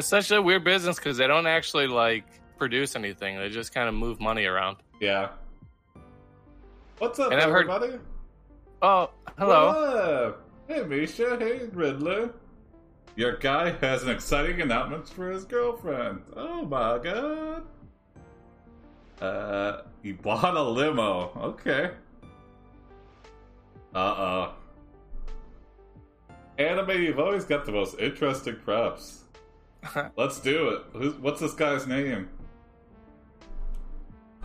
That's such a weird business because they don't actually like produce anything. They just kind of move money around. Yeah. What's up, And I've heard- everybody? Oh, hello. Hey, Misha. Hey, Riddler. Your guy has an exciting announcement for his girlfriend. Oh my god. Uh, he bought a limo. Okay. Uh uh. Anime, you've always got the most interesting props. Let's do it. Who's, what's this guy's name?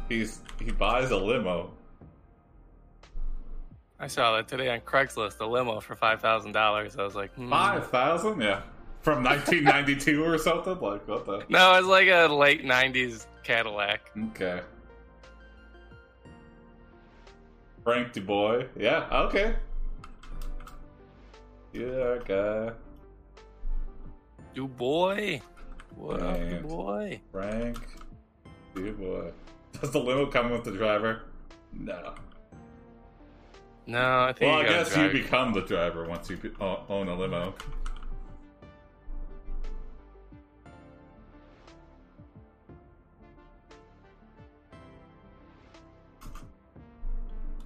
He's he buys a limo. I saw that today on Craigslist, a limo for five thousand dollars. I was like, hmm. Five thousand, yeah, from 1992 or something. Like what the? No, it was like a late '90s Cadillac. Okay. Frank Du Bois, yeah, okay. Yeah, guy. Du boy, what up, Du boy? Frank Du Bois. Does the limo come with the driver? No. No, I think. Well, I you gotta guess you become the driver once you own a limo.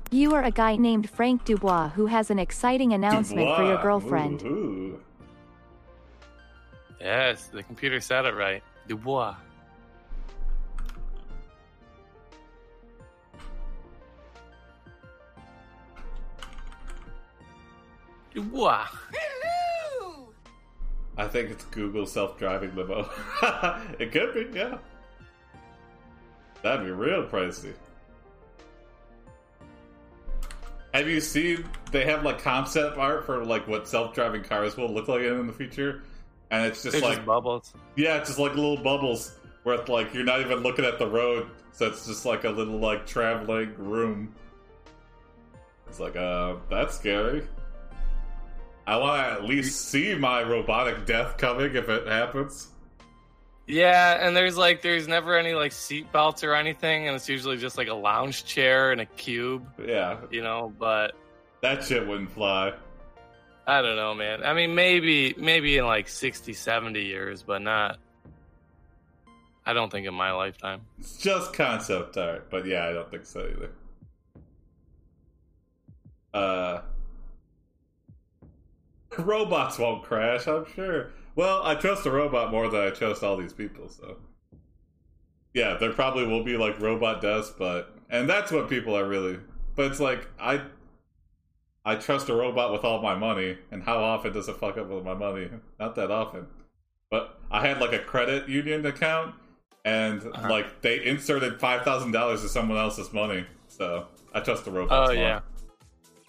You are a guy named Frank Dubois who has an exciting announcement for your girlfriend. Ooh, ooh. Yes, the computer said it right. Dubois. Dubois. Hello. I think it's Google self-driving limo. it could be, yeah. That'd be real pricey. Have you seen they have like concept art for like what self-driving cars will look like in the future? And it's just They're like just bubbles. yeah, it's just like little bubbles where it's like you're not even looking at the road, so it's just like a little like traveling room. It's like uh that's scary. I want to at least see my robotic death coming if it happens. Yeah, and there's like there's never any like seat belts or anything, and it's usually just like a lounge chair and a cube, Yeah, you know. But that shit wouldn't fly. I don't know, man. I mean, maybe maybe in like 60, 70 years, but not. I don't think in my lifetime. It's just concept art, but yeah, I don't think so either. Uh, robots won't crash, I'm sure. Well, I trust a robot more than I trust all these people, so. Yeah, there probably will be like robot deaths, but and that's what people are really. But it's like I, I trust a robot with all my money, and how often does it fuck up with my money? Not that often. But I had like a credit union account, and Uh-huh. like they inserted five thousand dollars to someone else's money, so I trust the robot. Oh more. yeah.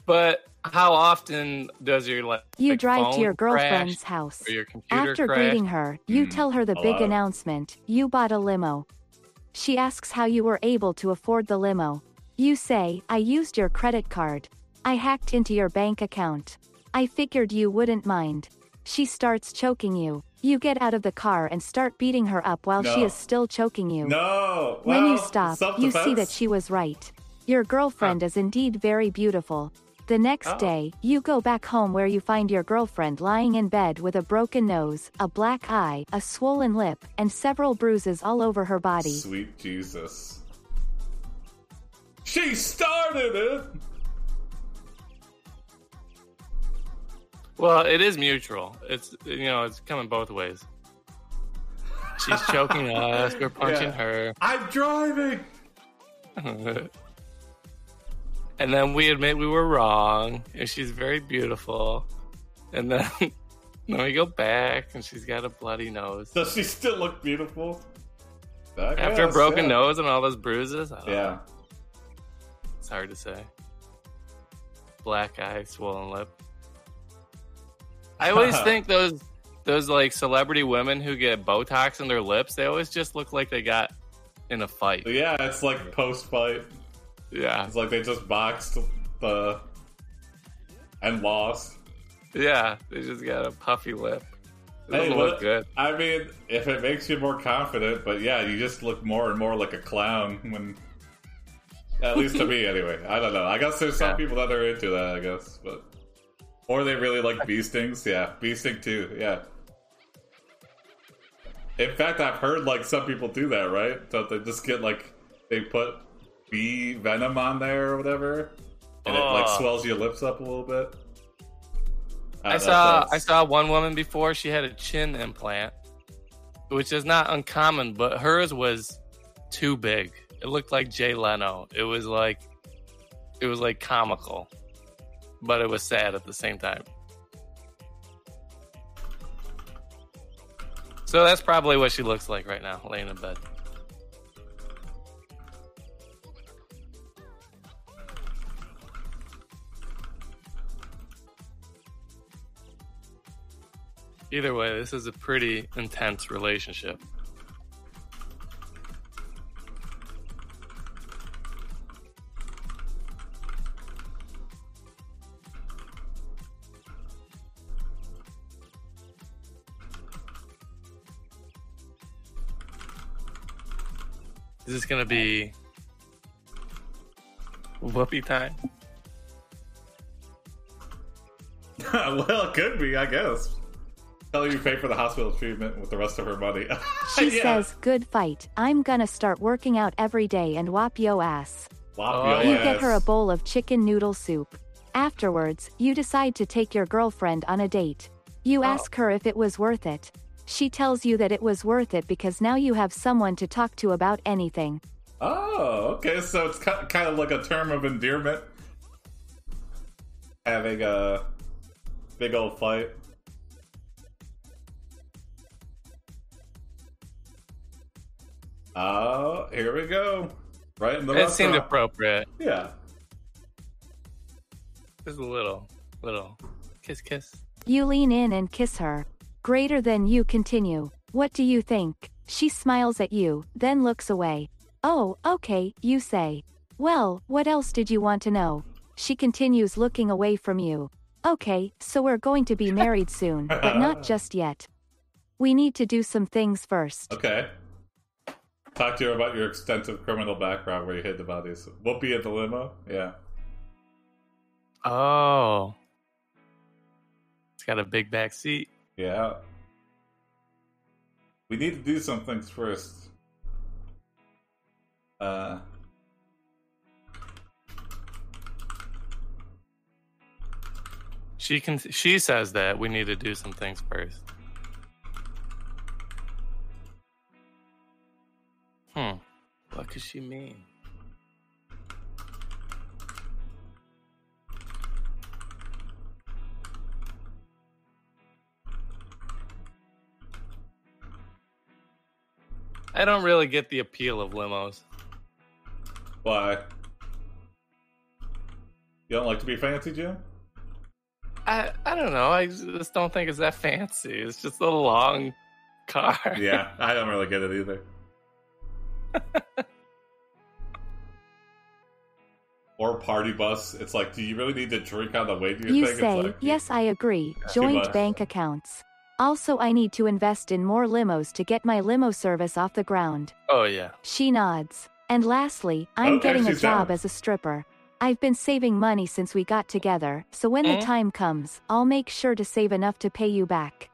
But how often does your like You like, drive to your girlfriend's house. or your computer After crash? greeting her, you Mm, tell her the big lot. announcement you bought a limo. She asks how you were able to afford the limo. You say, I used your credit card. I hacked into your bank account. I figured you wouldn't mind. She starts choking you. You get out of the car and start beating her up while she is still choking you. No. When you stop, you see that she was right. Your girlfriend is indeed very beautiful. The next Oh. day, you go back home where you find your girlfriend lying in bed with a broken nose, a black eye, a swollen lip, and several bruises all over her body. Sweet Jesus. She started it. Well, it is mutual. It's you know, it's coming both ways. She's choking us, we're punching her. I'm driving. and then we admit we were wrong, and she's very beautiful. And then then we go back and she's got a bloody nose. Does she still look beautiful? I After a broken yeah. nose and all those bruises, I don't know. Yeah. It's hard to say. Black eye, swollen lip. I always think those those like celebrity women who get Botox in their lips, they always just look like they got in a fight. Yeah, it's like post fight. Yeah. It's like they just boxed the and lost. Yeah. They just got a puffy lip. It Hey, what- look good. I mean, if it makes you more confident, but yeah, you just look more and more like a clown when. At least to me, anyway. I don't know. I guess there's some Yeah. people that are into that. I guess, but or they really like bee stings. Yeah, bee sting too. Yeah. In fact, I've heard like some people do that, right? Don't they just get like they put bee venom on there or whatever, and it like swells your lips up a little bit. I Uh, saw I saw one woman before she had a chin implant, which is not uncommon, but hers was too big. It looked like Jay Leno. It was like it was like comical, but it was sad at the same time. So that's probably what she looks like right now, laying in bed. Either way, this is a pretty intense relationship. Is this gonna be whoopee time? well, it could be, I guess. Tell her you pay for the hospital treatment with the rest of her money. She Yeah. says, Good fight. I'm gonna start working out every day and whop yo ass. Whop Oh, your You yeah. get her a bowl of chicken noodle soup. Afterwards, you decide to take your girlfriend on a date. You Oh. ask her if it was worth it. She tells you that it was worth it because now you have someone to talk to about anything. Oh, okay. So it's kind of like a term of endearment. Having a big old fight. Oh, here we go. Right in the It seemed appropriate. Yeah. Just a little, little kiss, kiss. You lean in and kiss her. Greater than you continue. What do you think? She smiles at you, then looks away. Oh, okay, you say. Well, what else did you want to know? She continues looking away from you. Okay, so we're going to be married soon, but not just yet. We need to do some things first. Okay. Talk to her about your extensive criminal background where you hid the bodies. Whoopi in the limo? Yeah. Oh, it's got a big back seat. Yeah. We need to do some things first. Uh, She can. She says that we need to do some things first. Hmm. What could she mean? I don't really get the appeal of limos. why? You don't like to be fancy, Jim? I I don't know. I just don't think it's that fancy. It's just a long car. Yeah, I don't really get it either. or party bus. It's like, do you really need to drink on the way to your You thing? say, it's like, yes, I agree. Joint bank accounts. Also, I need to invest in more limos to get my limo service off the ground. Oh yeah. She nods. And lastly, I'm Okay, getting a job down. as a stripper. I've been saving money since we got together, so when Eh? the time comes, I'll make sure to save enough to pay you back.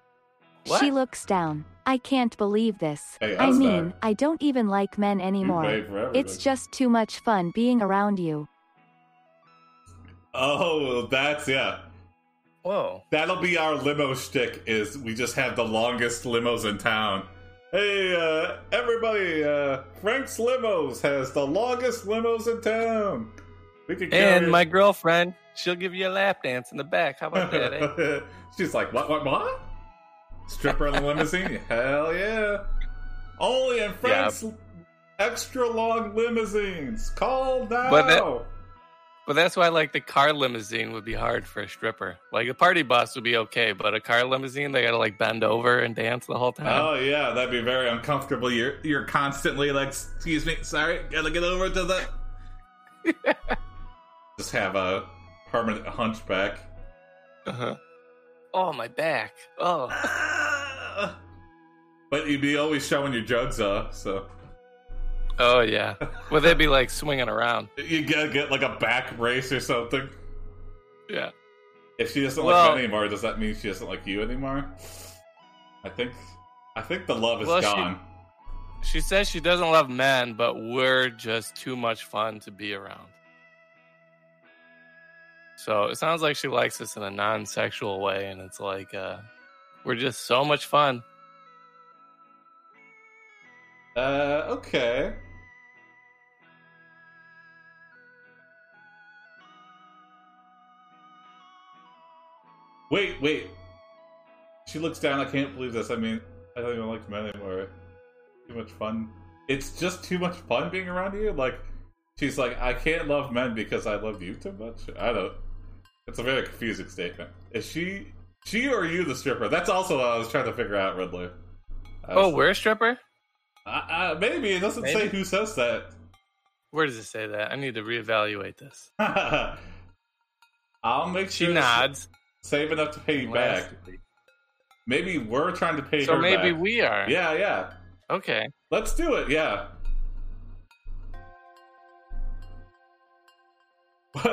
What? She looks down. I can't believe this. Hey, I mean, back. I don't even like men anymore. pay for everything. It's just too much fun being around you. Oh, that's yeah. Whoa. That'll be our limo shtick. Is we just have the longest limos in town. Hey, uh, everybody! Uh, Frank's Limos has the longest limos in town. We can And my girlfriend, she'll give you a lap dance in the back. How about that? Eh? She's like, what, what, what? Stripper in the limousine? Hell yeah! Only in Frank's extra long limousines. Call now. But that- But that's why, like, the car limousine would be hard for a stripper. Like, a party bus would be okay, but a car limousine, they gotta, like, bend over and dance the whole time. Oh yeah, that'd be very uncomfortable. You're you're constantly like, excuse me, sorry, gotta get over to the. Just have a permanent hunchback. Uh-huh. Oh, my back. Oh. but you'd be always showing your jugs off, so Oh, yeah. Well, they'd be, like, swinging around. you gotta get like a back brace or something. Yeah. If she doesn't Well- like you anymore, does that mean she doesn't like you anymore? I think I think the love is Well, she- gone. She says she doesn't love men, but we're just too much fun to be around. So it sounds like she likes us in a non sexual way, and it's like, uh, we're just so much fun. Uh, okay. Wait, wait. She looks down. I can't believe this. I mean, I don't even like men anymore. Too much fun. It's just too much fun being around you. Like, she's like, I can't love men because I love you too much. I don't. It's a very confusing statement. Is she, she or you the stripper? That's also what I was trying to figure out, Ridley. Oh, we're a stripper? uh, uh, maybe it doesn't say who says that. Where does it say that? I need to reevaluate this. I'll make sure to nods. Save enough to pay you back. Maybe we're trying to pay So her back. So maybe we are. Yeah, yeah. Okay. Let's do it. Yeah.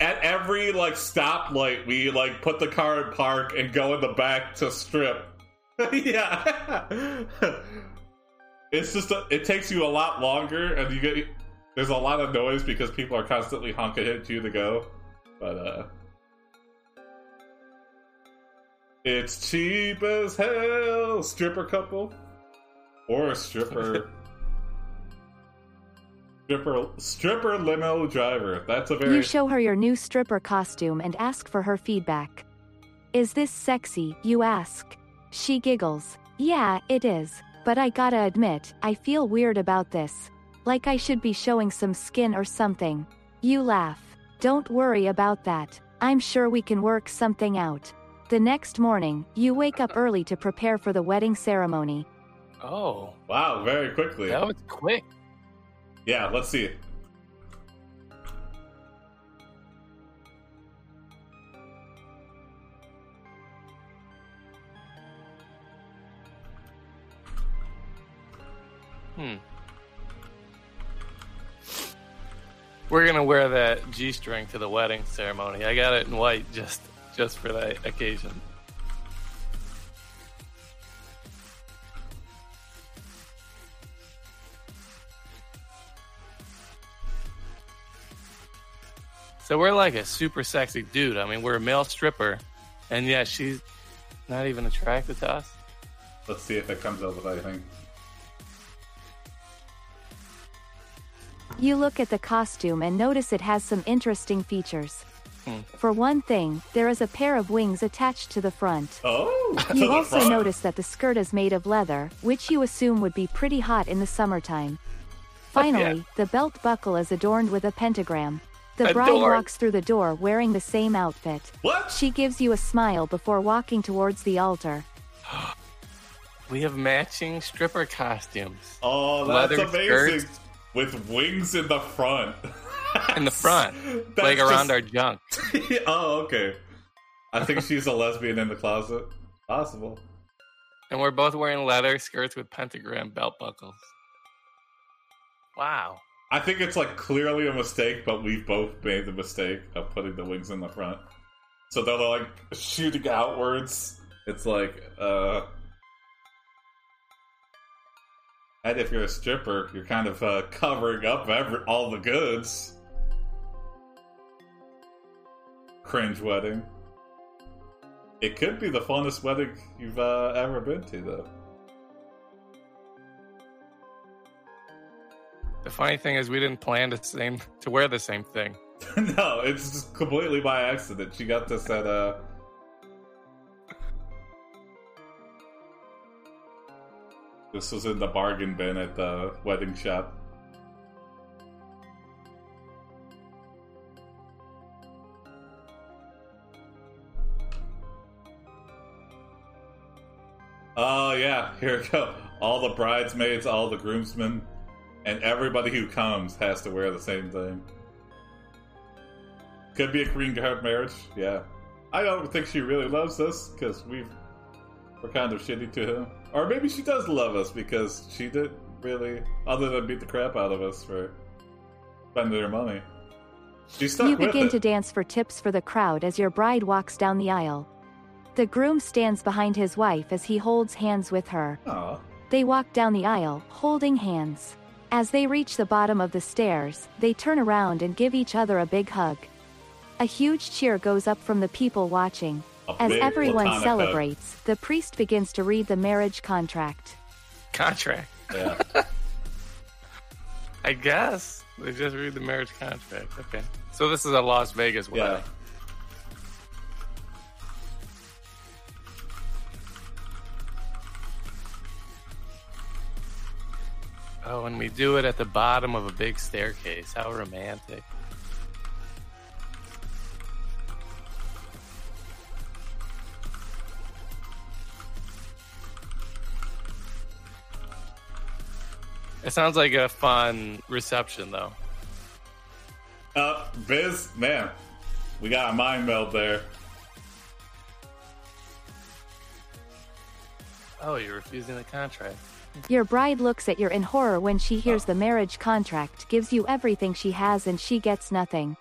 At every like stoplight, we like put the car in park and go in the back to strip. yeah. it's just a, it takes you a lot longer, and you get there's a lot of noise because people are constantly honking at you to go. But uh, it's cheap as hell. Stripper couple or a stripper. stripper stripper limo driver. That's a very You show her your new stripper costume and ask for her feedback. Is this sexy? You ask. She giggles. Yeah, it is. But I gotta admit, I feel weird about this. Like I should be showing some skin or something. You laugh. Don't worry about that. I'm sure we can work something out. The next morning, you wake up early to prepare for the wedding ceremony. Oh, wow. Very quickly. that was quick. Yeah. Let's see. Hmm. We're gonna wear that G-string to the wedding ceremony. I got it in white just just for that occasion. So we're like a super sexy dude. I mean, we're a male stripper, and yeah, she's not even attracted to us. Let's see if it comes up with anything. You look at the costume and notice it has some interesting features. For one thing, there is a pair of wings attached to the front. Oh. You also front. notice that the skirt is made of leather, which you assume would be pretty hot in the summertime. Finally, the belt buckle is adorned with a pentagram. The bride Adorned. walks through the door wearing the same outfit. What? She gives you a smile before walking towards the altar. We have matching stripper costumes Oh, that's Leather amazing. skirts. With wings in the front. in the front, like around just- our junk. oh, okay. I think she's a lesbian in the closet. Possible. And we're both wearing leather skirts with pentagram belt buckles. Wow. I think it's like clearly a mistake, but we've both made the mistake of putting the wings in the front. So they're like shooting outwards. It's like, uh. And if you're a stripper, you're kind of uh, covering up every, all the goods. Cringe wedding. It could be the funnest wedding you've uh, ever been to, though. The funny thing is, we didn't plan to same to wear the same thing. no, it's just completely by accident. She got this at uh This was in the bargain bin at the wedding shop. Oh yeah, here we go. All the bridesmaids, all the groomsmen, and everybody who comes has to wear the same thing. Could be a green card marriage, yeah. I don't think she really loves us because we've we're kind of shitty to her, or maybe she does love us because she did really, other than beat the crap out of us for spending her money. She stuck you begin it. to dance for tips for the crowd as your bride walks down the aisle. The groom stands behind his wife as he holds hands with her. Aw. They walk down the aisle, holding hands. As they reach the bottom of the stairs, they turn around and give each other a big hug. A huge cheer goes up from the people watching. A As everyone platonic hug. celebrates, the priest begins to read the marriage contract. Contract. Yeah. I guess they just read the marriage contract. Okay. So this is a Las Vegas yeah. Oh, and we do it at the bottom of a big staircase. How romantic. It sounds like a fun reception, though. Uh, Biz, man, we got a mind meld there. Oh, you're refusing the contract. Your bride looks at you in horror when she hears the marriage contract gives you everything she has and she gets nothing.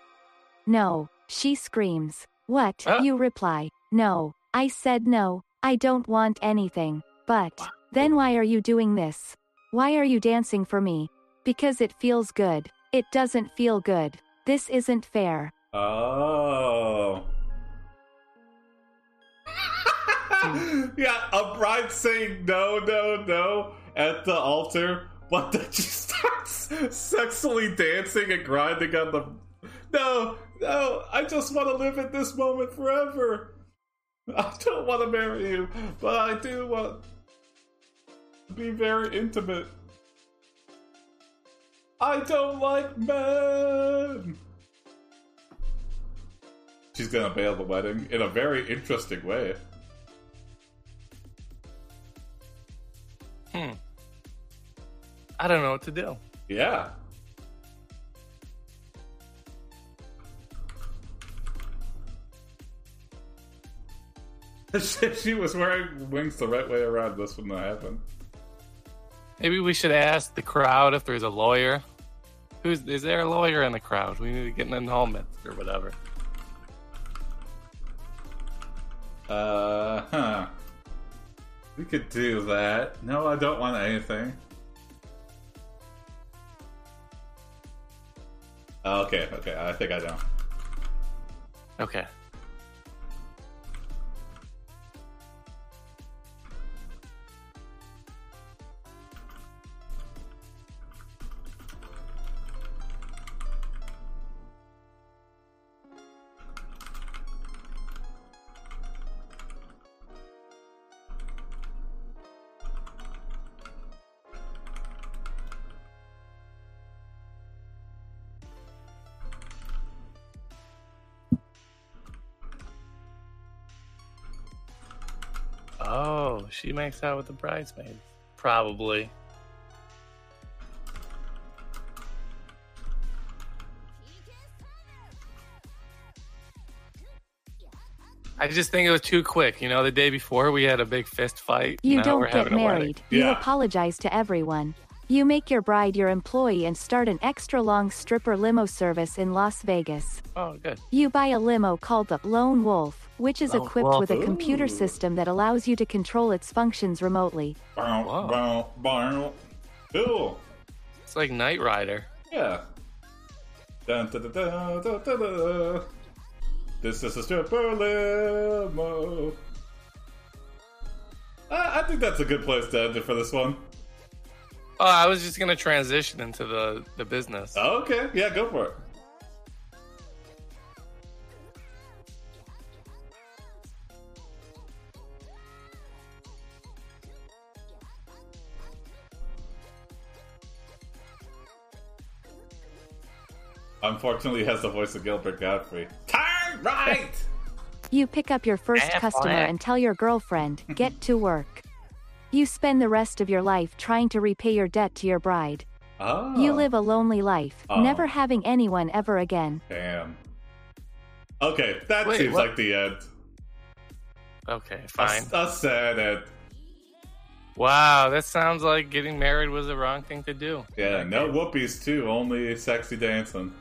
No, she screams. What? Ah. You reply. No, I said no, I don't want anything. But, then why are you doing this? Why are you dancing for me? Because it feels good. It doesn't feel good. This isn't fair. Oh. yeah, a bride saying no, no, no at the altar, but then she starts sexually dancing and grinding on the. No, no, I just want to live in this moment forever. I don't want to marry you, but I do want to be very intimate. I don't like men. She's gonna bail the wedding in a very interesting way. Hmm. I don't know what to do. Yeah. if she was wearing wings the right way around, this wouldn't have happened. Maybe we should ask the crowd if there's a lawyer. Who's is there a lawyer in the crowd? We need to get an annulment or whatever. Uh, huh. We could do that. No, I don't want anything. Oh, okay, okay, I think I know. Okay. She makes out with the bridesmaids. Probably. I just think it was too quick. You know, the day before we had a big fist fight. You now don't we're get having a wedding. married. You Yeah. apologize to everyone. You make your bride your employee and start an extra long stripper limo service in Las Vegas. Oh, good. You buy a limo called the Lone Wolf, which is equipped with a computer system that allows you to control its functions remotely. Bow, bow, bow. Cool. It's like Knight Rider. Yeah. Dun, da, da, da, da, da, da. This is a stripper limo. I, I think that's a good place to end it for this one. Oh, I was just gonna transition into the the business. Okay, yeah, go for it. Unfortunately, has the voice of Gilbert Gottfried. Turn right! You pick up your first Eh, customer and tell your girlfriend, get to work. You spend the rest of your life trying to repay your debt to your bride. Oh, You live a lonely life, Oh. never having anyone ever again. Damn. Okay, that Wait, seems what? like the end. Okay, A- fine. A, sad end. Wow, that sounds like getting married was the wrong thing to do. Yeah, no whoopies too, only sexy dancing.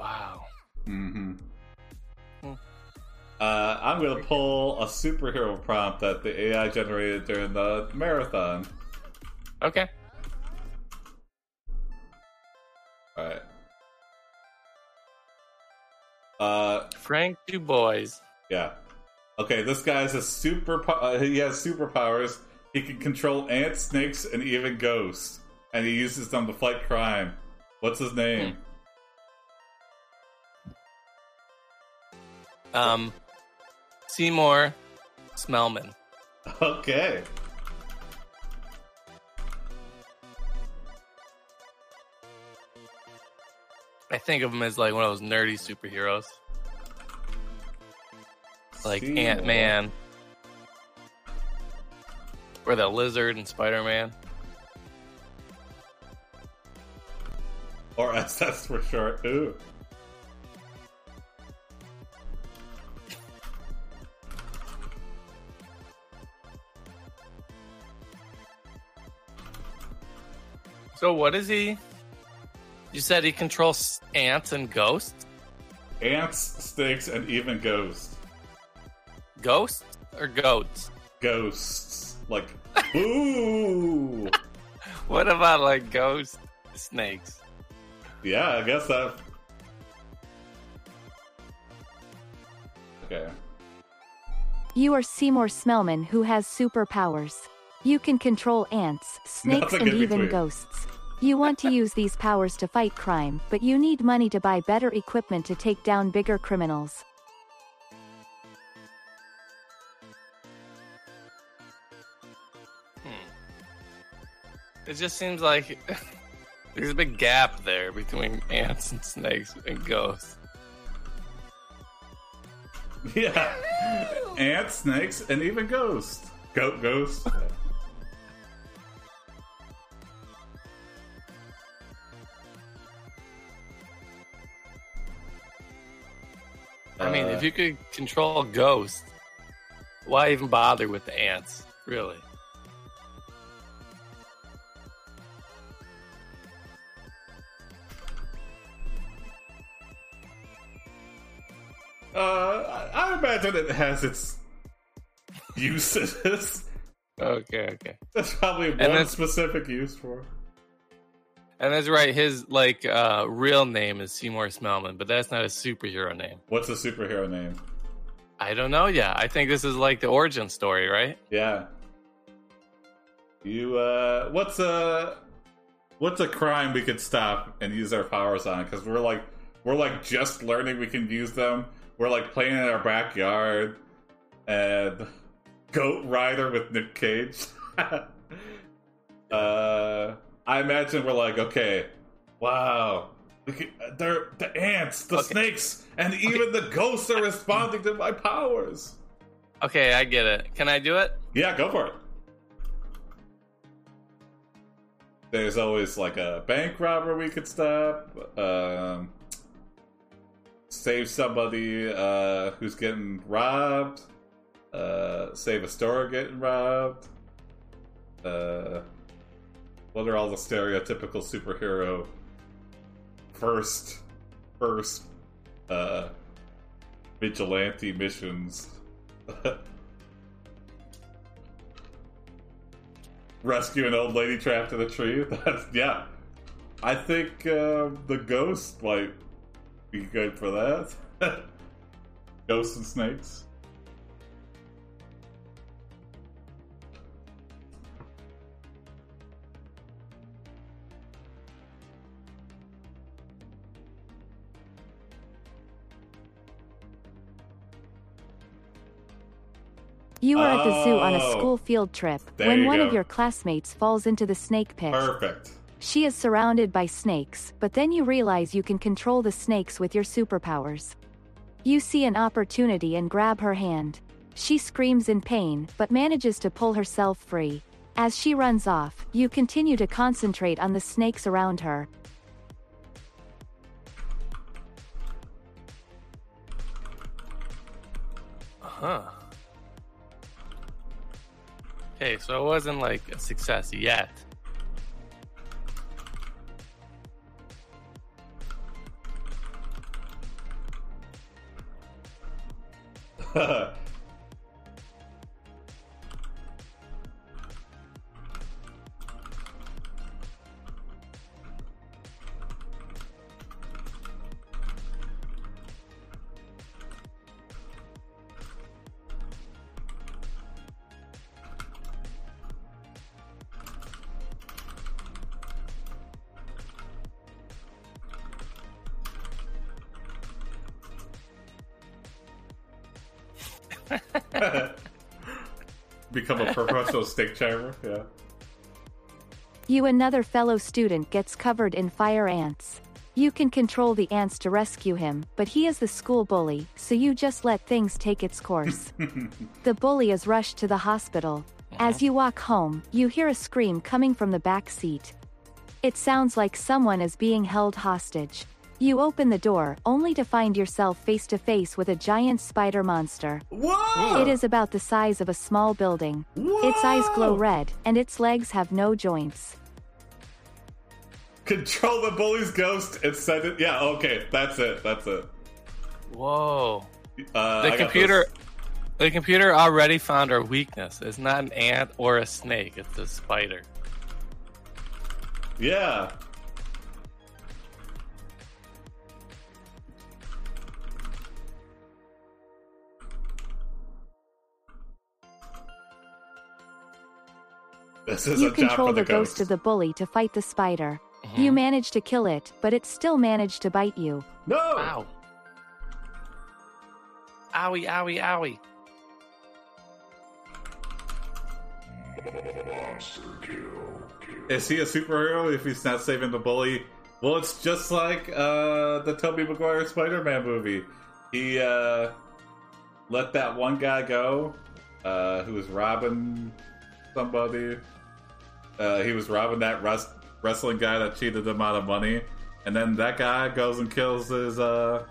Wow. Mm-hmm. Uh, I'm going to pull a superhero prompt that the AI generated during the marathon. Okay. All right. Uh, Frank Dubois. yeah. Okay, this guy's a super. Uh, he has superpowers. He can control ants, snakes, and even ghosts, and he uses them to fight crime. What's his name? Um, Seymour Smellman. Okay. I think of him as like one of those nerdy superheroes, like Ant Man, or the Lizard and Spider Man. or SS for short. Ooh. So what is he? You said he controls ants and ghosts. Ants, snakes, and even ghosts. Ghosts or goats? Ghosts. Like, ooh. What about like ghost snakes? yeah, I guess that. Okay. You are Seymour Smellman who has superpowers. You can control ants, snakes, Nothing and even between. ghosts. You want to use these powers to fight crime, but you need money to buy better equipment to take down bigger criminals. Hmm. It just seems like there's a big gap there between ants and snakes and ghosts. Yeah. Ants, snakes, and even ghosts. Goat ghosts. I mean, Uh, if you could control ghosts, why even bother with the ants? Really? Uh, I, I imagine it has its uses. Okay, okay. That's probably one that's- specific use for. it. And that's right. His like uh, real name is Seymour Smellman, but that's not a superhero name. What's a superhero name? I don't know Yeah, I think this is like the origin story, right? Yeah. You uh what's a what's a crime we could stop and use our powers on cuz we're like we're like just learning we can use them. We're like playing in our backyard and Goat Rider with Nick Cage. uh I imagine we're like okay, wow. They're the ants, the Okay. snakes, and even the ghosts are responding to my powers. Okay, I get it. Can I do it? Yeah, go for it. There's always like a bank robber we could stop. Um, save somebody uh, who's getting robbed. Uh, save a store getting robbed. Uh, what are all the stereotypical superhero first first uh, vigilante missions? rescue an old lady trapped in a tree. That's yeah. I think uh, the ghost might be good for that. Ghosts and snakes. You are at the zoo on a Oh. school field trip when you one of your classmates falls into the snake pit. Perfect. She is surrounded by snakes, but then you realize you can control the snakes with your superpowers. You see an opportunity and grab her hand. She screams in pain, but manages to pull herself free. As she runs off, you continue to concentrate on the snakes around her. Huh. Okay, so it wasn't like a success yet. Become a professional stick charmer. Yeah. You another fellow student gets covered in fire ants. You can control the ants to rescue him, but he is the school bully, so you just let things take its course. the bully is rushed to the hospital. As you walk home, you hear a scream coming from the back seat. It sounds like someone is being held hostage. You open the door, only to find yourself face to face with a giant spider monster. Whoa! It is about the size of a small building. Its eyes glow red, and its legs have no joints. Control the bully's ghost and send it. Yeah, okay, that's it. That's it. Whoa. Uh, The got computer the computer already found our weakness. It's not an ant or a snake, it's a spider. Yeah. This is You a job control for the, the ghost ghost. of the bully to fight the spider. Mm-hmm. You manage to kill it, but it still managed to bite you. No. Ow. Owie, owie, owie. Is he a superhero if he's not saving the bully? Well, it's just like uh, the Tobey Maguire Spider-Man movie. He uh, let that one guy go uh, who was robbing somebody. Uh, he was robbing that res- wrestling guy that cheated him out of money, and then that guy goes and kills his uh,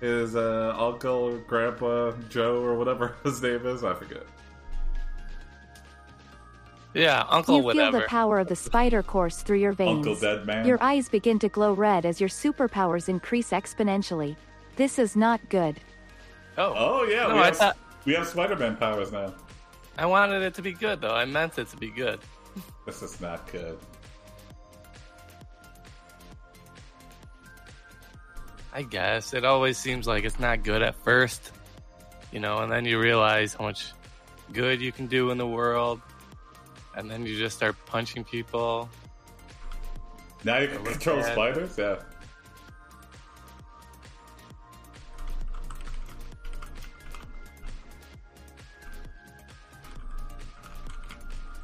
his uh, uncle or grandpa Joe or whatever his name is. I forget. Yeah, Uncle you whatever. feel the power of the spider course through your veins. Uncle Dead Man. Your eyes begin to glow red as your superpowers increase exponentially. This is not good. oh. Oh yeah, No, we I have thought we have Spider-Man powers now. I wanted it to be good though. I meant it to be good. This is not good. I guess it always seems like it's not good at first, you know, and then you realize how much good you can do in the world, and then you just start punching people. Now you can control spiders. Yeah.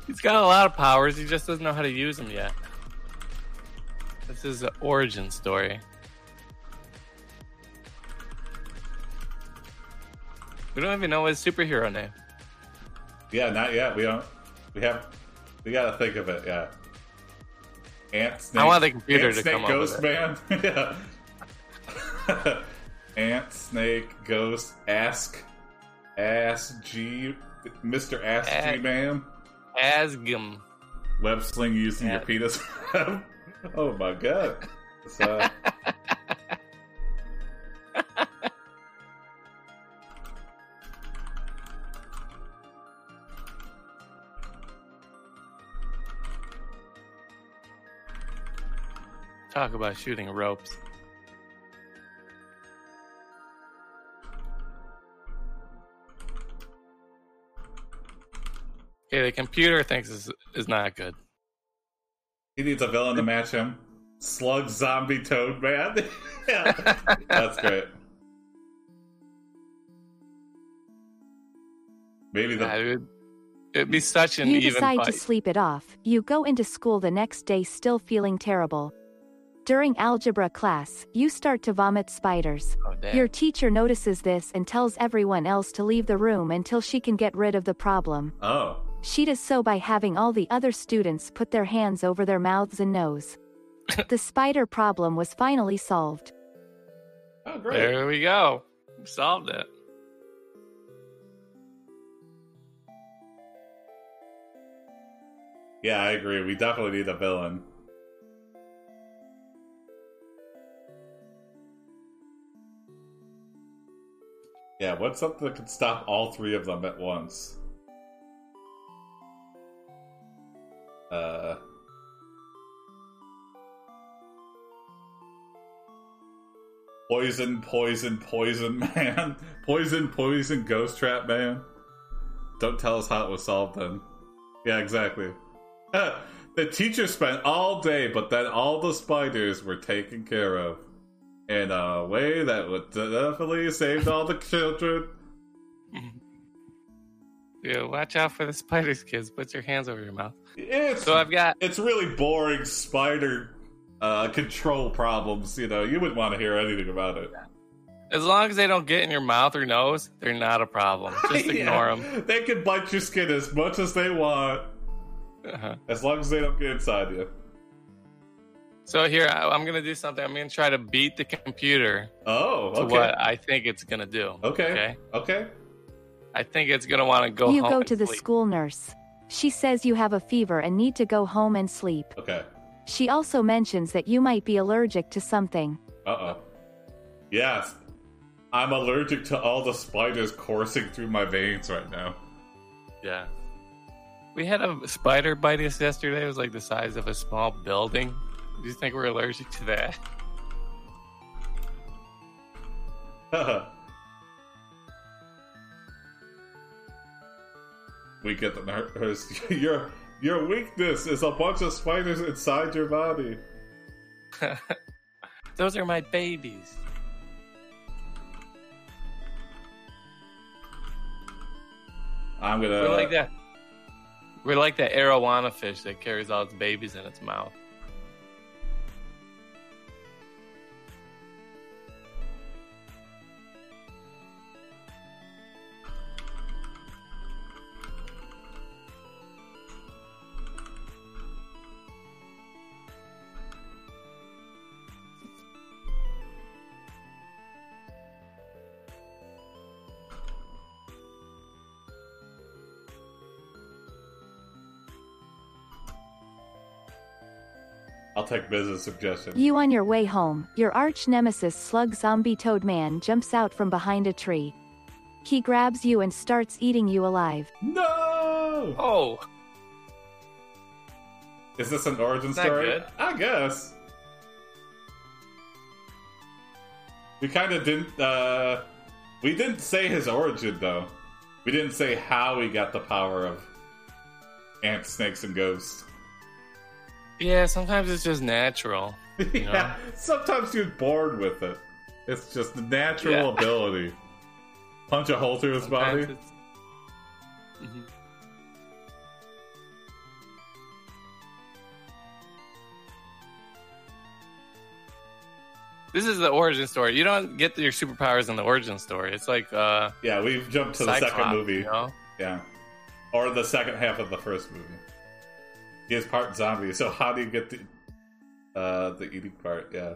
He's got a lot of powers. He just doesn't know how to use them yet. This is the origin story. We don't even know his superhero name. Yeah, not yet. We don't. We have. We gotta think of it. Yeah. Ant snake. I want the computer Ant, to snake, come up ghost with man. yeah. Ant snake ghost ask ass G Mr. Ass G Ask- man Asgum. web sling using your penis. oh my god. Uh, Talk about shooting ropes. The computer thinks is is not good. he needs a villain to match him. Slug zombie toad man. yeah. That's great. Maybe the Yeah, it would, it'd be such an you even decide fight. to sleep it off. You go into school the next day still feeling terrible. During algebra class, you start to vomit spiders. Oh. Your teacher notices this and tells everyone else to leave the room until she can get rid of the problem. oh. She does so by having all the other students put their hands over their mouths and nose. the spider problem was finally solved. Oh great. There we go. We solved it. Yeah, I agree. We definitely need a villain. Yeah, what's something that could stop all three of them at once? Uh. Poison, poison, poison, man. Poison, poison, ghost trap, man. Don't tell us how it was solved then. Yeah, exactly. the teacher spent all day, but then all the spiders were taken care of in a way that would definitely saved all the children. Yeah, watch out for the spiders, kids. Put your hands over your mouth. It's So I've got it's really boring spider uh, control problems. You know, you wouldn't want to hear anything about it. as long as they don't get in your mouth or nose, they're not a problem. Just ignore them. They can bite your skin as much as they want, Uh-huh. as long as they don't get inside you. So here, I- I'm gonna do something. I'm gonna try to beat the computer Oh, okay. to what I think it's gonna do. okay, Okay. okay. I think it's gonna want to go. you home go and to the sleep. school nurse. She says you have a fever and need to go home and sleep. Okay. She also mentions that you might be allergic to something. Uh oh. Yes. I'm allergic to all the spiders coursing through my veins right now. Yeah. We had a spider bite us yesterday. It was like the size of a small building. Do you think we're allergic to that? we get the nurse. Your your weakness is a bunch of spiders inside your body. Those are my babies. I'm gonna. We're like that. We're like that arowana fish that carries all its babies in its mouth. I'll business suggestion. You on your way home, your arch nemesis slug zombie toad man jumps out from behind a tree. He grabs you and starts eating you alive. No. Oh, Is this an origin Not story? good. I guess. We kind of didn't. uh We didn't say his origin though. We didn't say how he got the power of ants, snakes, and ghosts. Yeah. Sometimes it's just natural. yeah, sometimes you're born with it. It's just natural Yeah. ability. Punch a hole through his body. Sometimes it's- Mhm. This is the origin story. You don't get your superpowers in the origin story. It's like uh, Yeah, we've jumped to the second movie. You know? Yeah. Or the second half of the first movie. He is part zombie, so how do you get the uh the eating part? Yeah.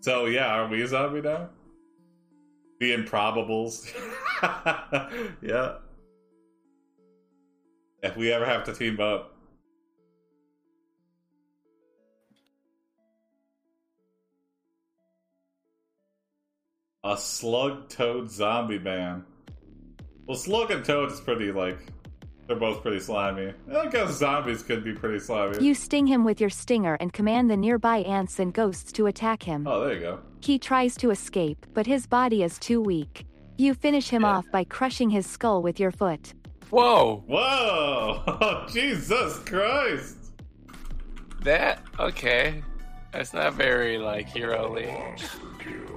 So yeah, are we a zombie now? The improbables. yeah. If we ever have to team up. A slug toad zombie man. Well, slug and toad is pretty like they're both pretty slimy. I guess zombies could be pretty slimy. You sting him with your stinger and command the nearby ants and ghosts to attack him. Oh, there you go. He tries to escape, but his body is too weak. You finish him Yeah. off by crushing his skull with your foot. Whoa, Whoa! Oh, Jesus Christ! that okay? That's not very like hero-ly.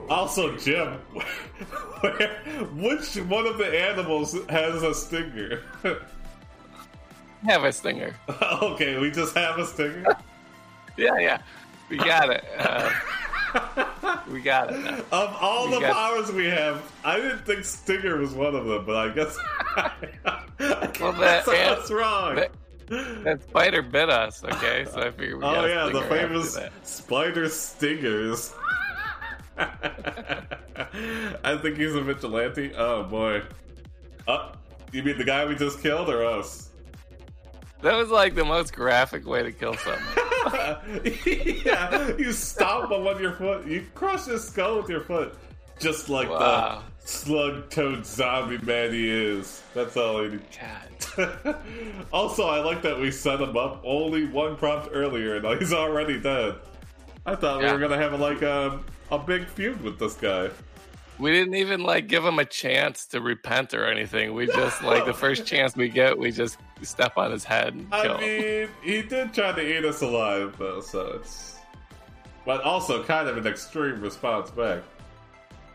Also, Jim, where, which one of the animals has a stinger? Have a stinger. okay, we just have a stinger. Yeah, yeah, we got it. Uh, we got it. now. Of all We the powers we have, I didn't think stinger was one of them, but I guess I guess Well, that that's wrong. that- That spider bit us. Okay, so I figured we oh yeah, the famous spider stingers. I think he's a vigilante. Oh boy. Uh, you mean the guy we just killed or us? That was like the most graphic way to kill someone. yeah, you stomp him on your foot. You crush his skull with your foot. just like Wow. the slug toad zombie man he is. That's all he God. also, I like that we set him up only one prompt earlier and he's already dead. I thought Yeah. we were gonna have like a a big feud with this guy. We didn't even like give him a chance to repent or anything. We just like the first chance we get, we just step on his head and kill I him. mean, he did try to eat us alive though, so it's. But also kind of an extreme response back.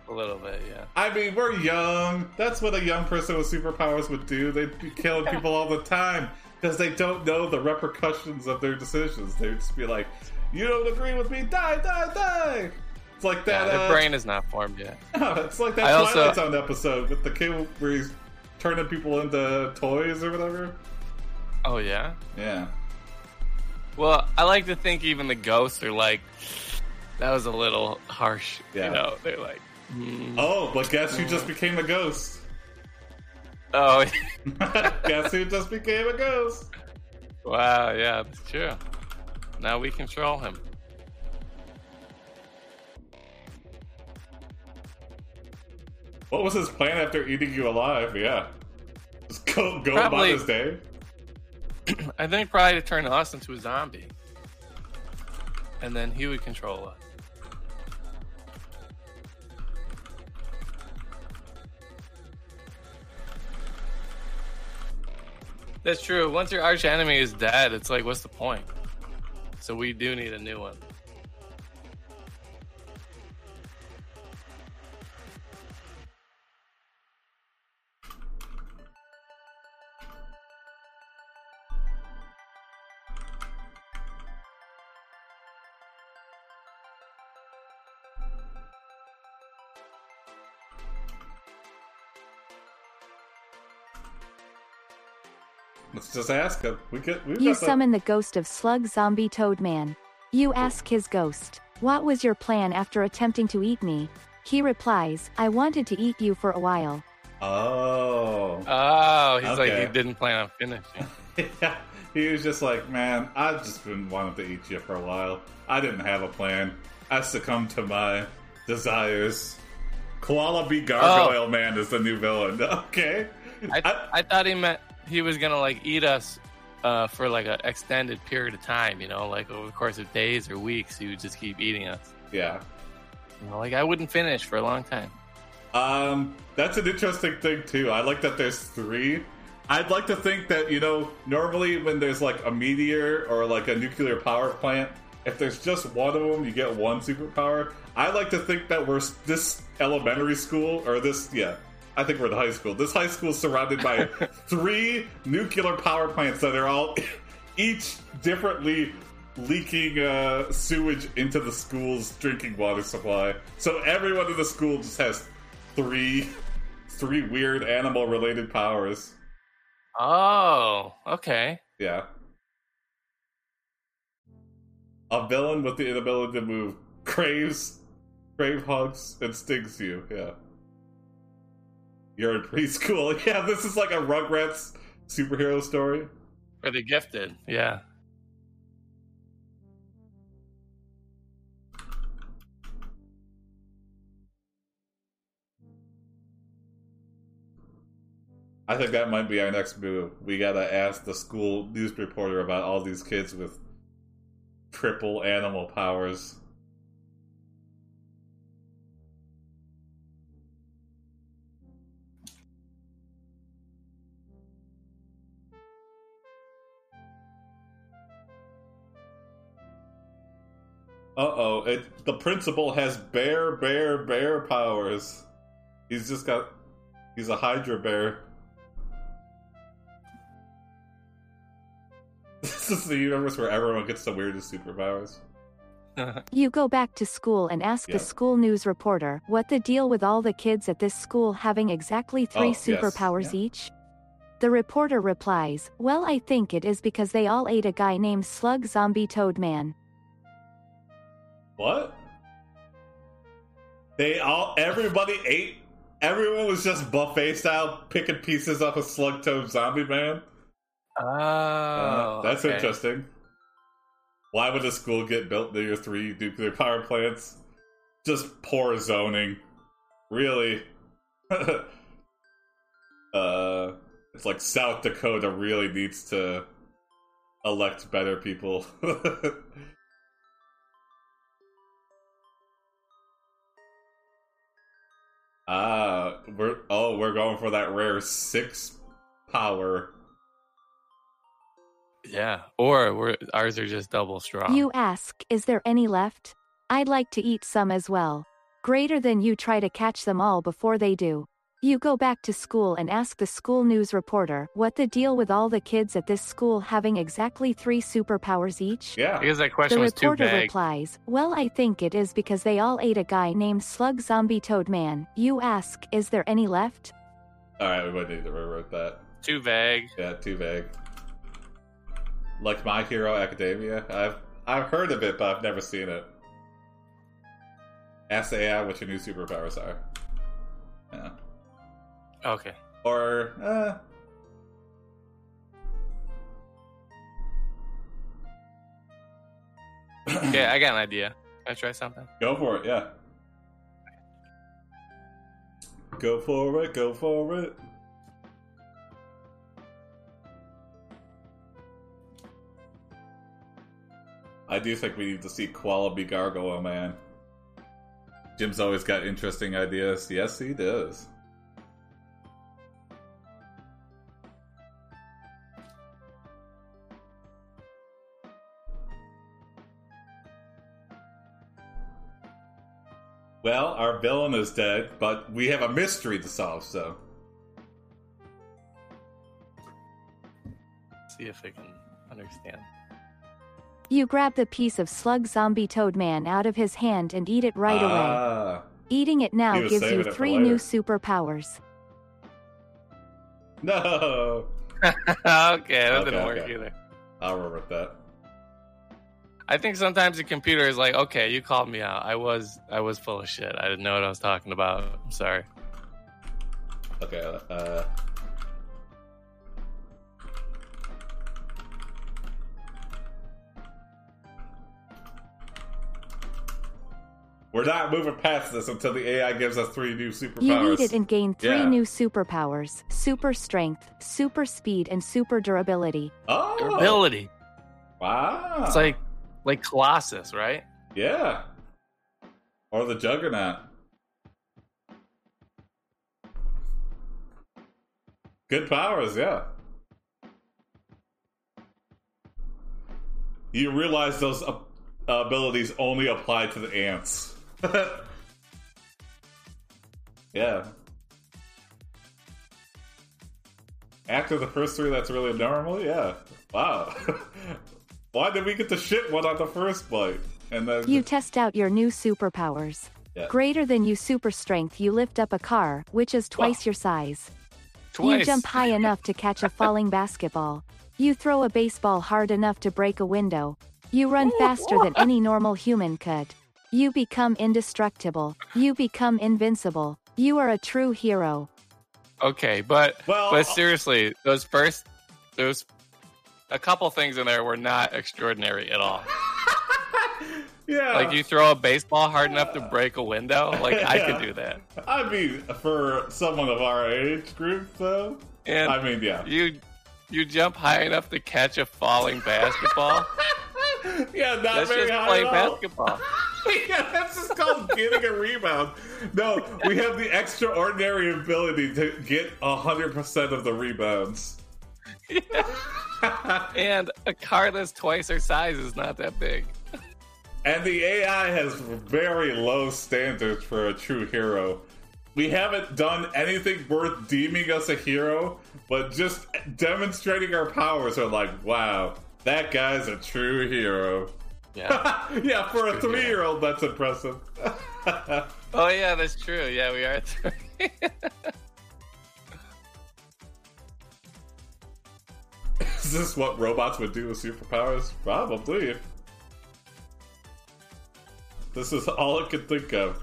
A little bit, yeah. I mean, we're young. That's what a young person with superpowers would do. They'd be killing people all the time because they don't know the repercussions of their decisions. They'd just be like, "You don't agree with me? Die, die, die!" It's like Yeah, that. their uh, brain is not formed yet. it's like that I also- Twilight Zone episode with the kid where he's turning people into toys or whatever. Oh yeah. Yeah. Well, I like to think even the ghosts are like, that was a little harsh. Yeah. You know, they're like, mm, Oh, but guess who just became a ghost? oh, guess who just became a ghost? wow, yeah, that's true. Now we control him. What was his plan after eating you alive? Yeah. Just go, go about his day? I think probably to turn us into a zombie, and then he would control us. That's true. Once your arch enemy is dead, it's like, what's the point? So we do need a new one. Let's just ask him. We get. We've You got the- summon the ghost of Slug Zombie Toad Man. You ask his ghost, What was your plan after attempting to eat me? He replies, I wanted to eat you for a while. Oh. Oh, he's like, he didn't plan on finishing. yeah. He was just like, man, I've just been wanting to eat you for a while. I didn't have a plan. I succumbed to my desires. Koala B. Gargoyle oh. Man is the new villain. Okay. I, I- I thought he meant he was gonna like eat us uh, for like an extended period of time, you know, like over the course of days or weeks. He would just keep eating us. yeah. You know, like I wouldn't finish for a long time. Um, that's an interesting thing too. I like that there's three. I'd like to think that you know normally when there's like a meteor or like a nuclear power plant, if there's just one of them, you get one superpower. I like to think that we're this elementary school or this yeah. I think we're in high school. This high school is surrounded by three nuclear power plants that are all each differently leaking uh, sewage into the school's drinking water supply. So everyone in the school just has three three weird animal related powers. Oh, okay. Yeah. A villain with the inability to move craves crave hugs and stings you. Yeah. You're in preschool. Yeah, this is like a Rugrats superhero story. For the gifted, yeah. I think that might be our next move. We gotta ask the school news reporter about all these kids with triple animal powers. Uh oh, the principal has bear, bear, bear powers. He's just got he's a Hydra bear. This is the universe where everyone gets the weirdest superpowers. You go back to school and ask Yep. the school news reporter what the deal with all the kids at this school having exactly three Oh, yes. superpowers Yeah. each? The reporter replies, Well, I think it is because they all ate a guy named Slug Zombie Toad Man. What? They all everybody ate everyone was just buffet style picking pieces off a slug toad zombie man. Oh, Uh, that's okay. interesting. Why would a school get built near three nuclear power plants? Just poor zoning. really. uh, it's like South Dakota really needs to elect better people. Ah, we're oh, we're going for that rare six power. Yeah, or we're, ours are just double strong. You ask, is there any left? I'd like to eat some as well. Greater than you try to catch them all before they do. You go back to school and ask the school news reporter what the deal with all the kids at this school having exactly three superpowers each? Yeah. because that The question was too reporter replies, Well, I think it is because they all ate a guy named Slug Zombie Toad Man. You ask, is there any left? All right, we might need to rewrite that. Too vague. Yeah, too vague. Like My Hero Academia, I've I've heard of it, but I've never seen it. Ask the AI what your new superpowers are. Yeah. Okay. Or uh, Okay, I got an idea. Can I try something? go for it. Yeah. Go for it. Go for it. I do think we need to see Quality Gargoyle Man. Jim's always got interesting ideas. Yes, he does. Well, our villain is dead, but we have a mystery to solve, so. See if I can understand. You grab the piece of Slug Zombie Toad Man out of his hand and eat it right away. ah, Eating it now gives you three new superpowers. No! okay, that Okay, didn't work either. I'll remember that. I think sometimes the computer is like, okay, you called me out. I was I was full of shit. I didn't know what I was talking about. I'm sorry. Okay, uh. We're not moving past this until the AI gives us three new superpowers. You eat it and gain three Yeah. new superpowers super strength, super speed, and super durability. oh, Durability. Wow. It's like like Colossus, right? Yeah. Or the Juggernaut. Good powers, yeah. You realize those uh, abilities only apply to the ants. yeah. After the first three, that's really normal? Yeah. Wow. Why did we get the shit one on the first bite? And then You test out your new superpowers. Yeah. Greater than you super strength, you lift up a car, which is twice your size. Twice. You jump high enough to catch a falling basketball. You throw a baseball hard enough to break a window. You run faster than any normal human could. You become indestructible. You become invincible. You are a true hero. Okay, but Well, but uh, seriously, those first those a couple things in there were not extraordinary at all. yeah. Like you throw a baseball hard enough to break a window, like I Yeah. could do that. I mean, for someone of our age group, though. And I mean, yeah. you you jump high enough to catch a falling basketball. yeah, not That's very just high all. basketball. yeah, that's just called getting a rebound. No, we have the extraordinary ability to get 100% of the rebounds. And a car that's twice our size is not that big. And the AI has very low standards for a true hero. We haven't done anything worth deeming us a hero, but just demonstrating our powers are like, wow, that guy's a true hero. Yeah. yeah, for a three year old, that's impressive. oh yeah, that's true. Yeah, we are three. Is this what robots would do with superpowers? Probably. This is all I could think of.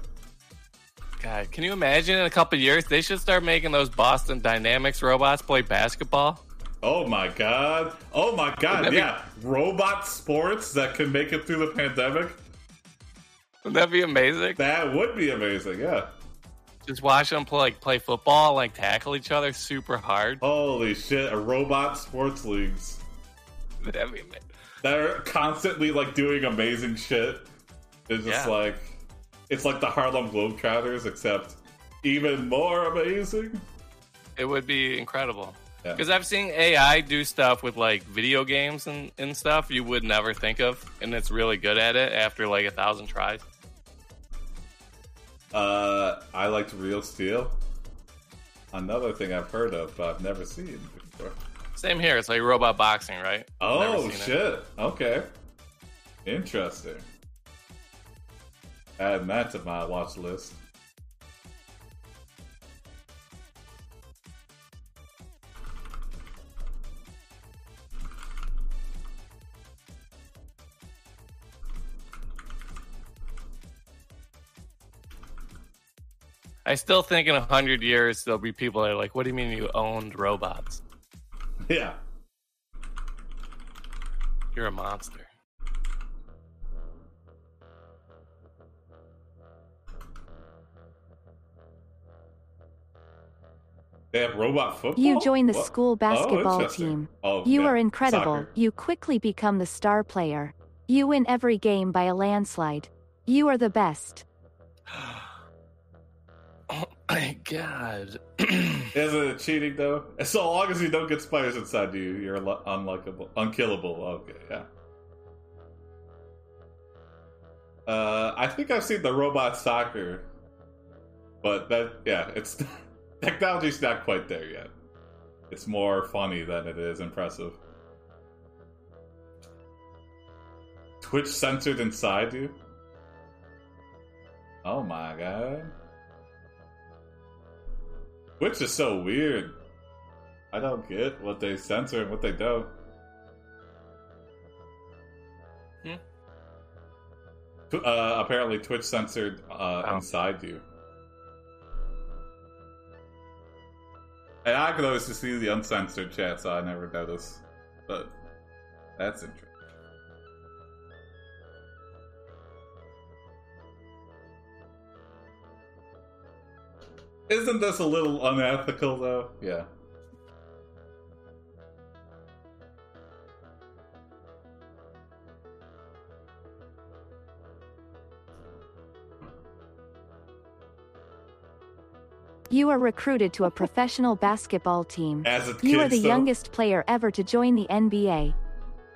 God, can you imagine in a couple years they should start making those Boston Dynamics robots play basketball? Oh my god. Oh my god, be- yeah. Robot sports that can make it through the pandemic? Wouldn't that be amazing? That would be amazing, yeah. Just watch them play like play football, like tackle each other super hard. Holy shit! A robot sports leagues. I mean, They're constantly like doing amazing shit. It's just Yeah. like it's like the Harlem Globetrotters, except even more amazing. it would be incredible. Yeah. Because I've seen AI do stuff with like video games and, and stuff you would never think of, and it's really good at it after like a thousand tries. Uh, I liked Real Steel. Another thing I've heard of, but I've never seen before. Same here. It's like robot boxing, right? Oh seen it. shit! Okay, interesting. Add that to my watch list. I still think in a hundred years there'll be people that are like, "What do you mean you owned robots? Yeah. You're a monster." They have robot football. You join the What? school Oh, basketball interesting. team. Oh, You yeah. are incredible. Soccer. You quickly become the star player. You win every game by a landslide. You are the best. Oh my god! Isn't it cheating though? So long as you don't get spiders inside you, you're unlockable, unkillable. Okay, yeah. Uh, I think I've seen the robot soccer, but that yeah, it's technology's not quite there yet. It's more funny than it is impressive. Twitch censored inside you. Oh my god. Twitch is so weird. I don't get what they censor and what they don't. Hmm. Uh, apparently, Twitch censored uh, Oh. inside you. And I could always just see the uncensored chat, so I never noticed. But that's interesting. Isn't this a little unethical, though? Yeah. You are recruited to a professional basketball team. As a kid, You are the so- youngest player ever to join the NBA.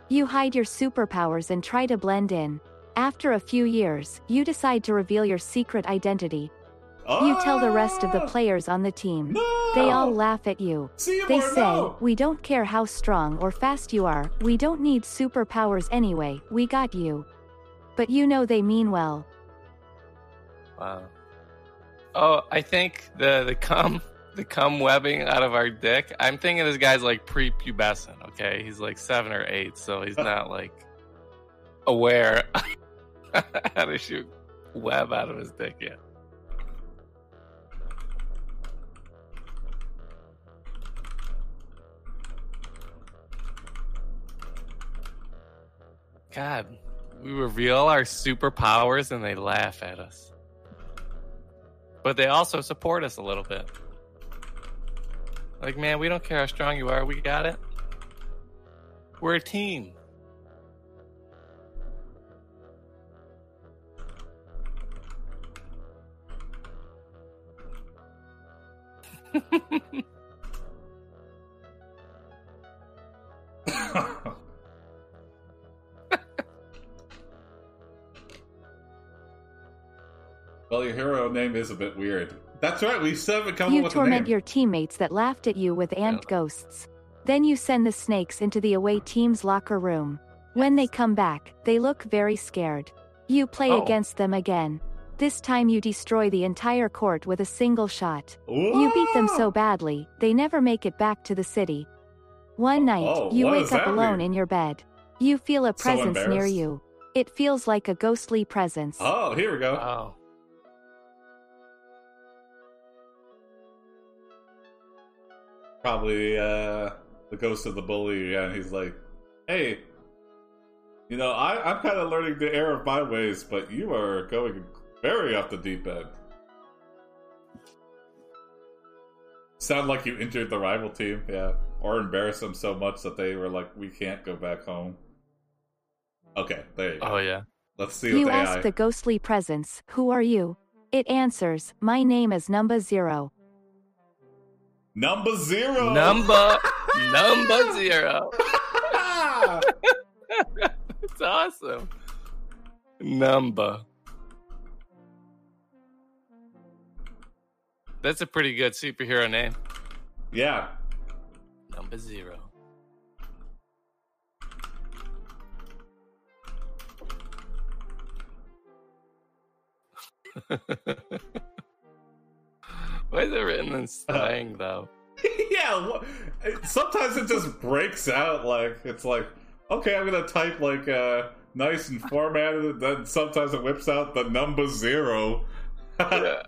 You hide your superpowers and try to blend in. After a few years, you decide to reveal your secret identity. You tell the rest of the Ah! players on the team. No! They all laugh at you. See They say, no! We don't care how strong or fast you are, we don't need superpowers anyway, we got you. But you know they mean well. Wow. Oh, I think the the cum the cum webbing out of our dick. I'm thinking this guy's like prepubescent. Okay, he's like seven or eight, so he's not like aware how to shoot web out of his dick yet. God, we reveal our superpowers and they laugh at us. But they also support us a little bit. Like, man, we don't care how strong you are, we got it. We're a team. well, your hero name is a bit weird. That's right. We still haven't come up You with a torment name. your teammates that laughed at you with ant ghosts. Then you send the snakes into the away team's locker room. When they come back, they look very scared. You play Oh. against them again. This time you destroy the entire court with a single shot. You beat them so badly, they never make it back to the city. One oh, night, oh, you wake up alone mean? in your bed. You feel a So presence near you. It feels like a ghostly presence. Oh, here we go. Wow. Probably uh, the ghost of the bully, and he's like, "Hey, you know, I, I'm kind of learning the error of my ways, but you are going very off the deep end." sound like you injured the rival team, yeah, or embarrassed them so much that they were like, "We can't go back home." Okay, there you go. Oh yeah. Let's see You ask the ghostly presence, Who are you? It answers, My name is Number Zero. Number zero. Number number zero. It's awesome. Number. That's a pretty good superhero name. yeah. Number zero. Why is it written in slang though? yeah. it- Sometimes it just breaks out. Like it's like, okay, I'm gonna type like uh, nice and formatted. and Then sometimes it whips out the number zero. Yeah.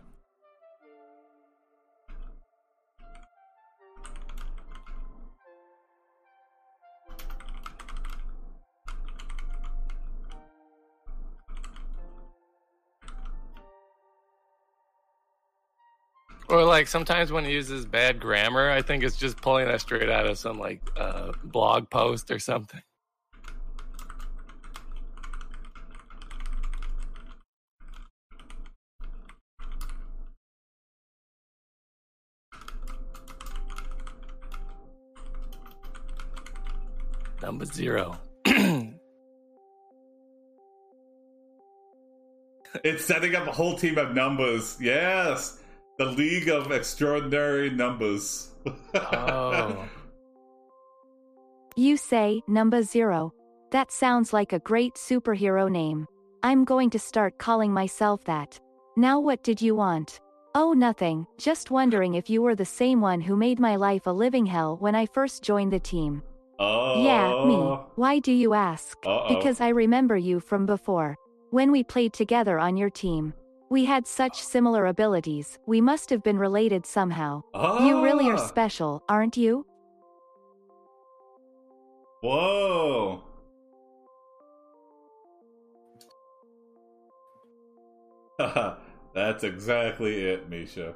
Or like sometimes when he uses bad grammar, I think it's just pulling that straight out of some like uh, blog post or something. Number zero. It's setting up a whole team of numbers. Yes, the League of Extraordinary Numbers. Oh. You say, Number Zero. That sounds like a great superhero name. I'm going to start calling myself that. Now, what did you want? Oh, nothing, just wondering if you were the same one who made my life a living hell when I first joined the team. oh, Yeah, me. Why do you ask? Uh-oh. Because I remember you from before. When we played together on your team. We had such similar abilities, we must have been related somehow. You really are Ah. special, aren't you? Whoa. That's exactly it, Misha.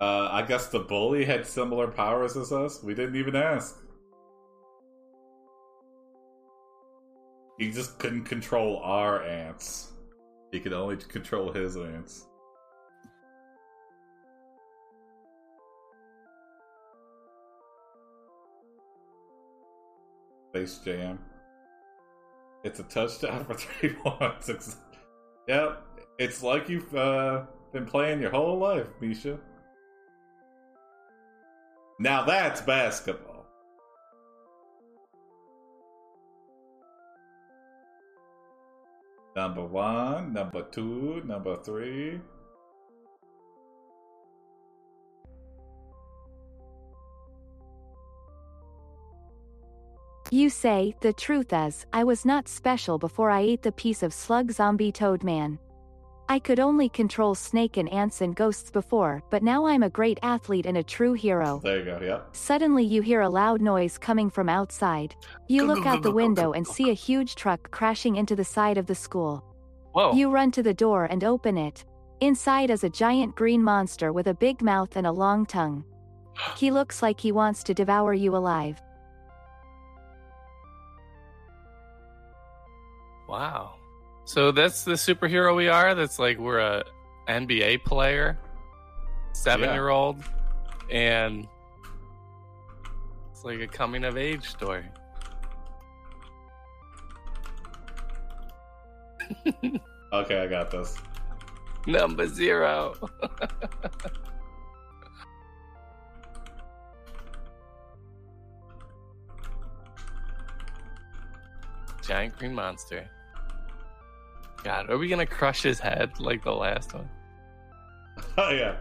Uh, I guess the bully had similar powers as us. We didn't even ask. He just couldn't control our ants. He could only control his ants. Space Jam. It's a touchdown for three points. Yep, it's like you've uh, been playing your whole life, Misha. Now that's basketball. Number one, number two, number three. You say, the truth is, I was not special before I ate the piece of slug zombie toad man. I could only control snake and ants and ghosts before, but now I'm a great athlete and a true hero. There you go. Yep. Suddenly you hear a loud noise coming from outside. You look out the go, go, window and see a huge truck crashing into the side of the school. Whoa. You run to the door and open it. Inside is a giant green monster with a big mouth and a long tongue. He looks like he wants to devour you alive. Wow. So that's the superhero we are. That's like we're a NBA player, seven year old, and it's like a coming of age story. Okay, I got this. Number zero. Giant green monster. God, are we gonna crush his head like the last one? Oh yeah.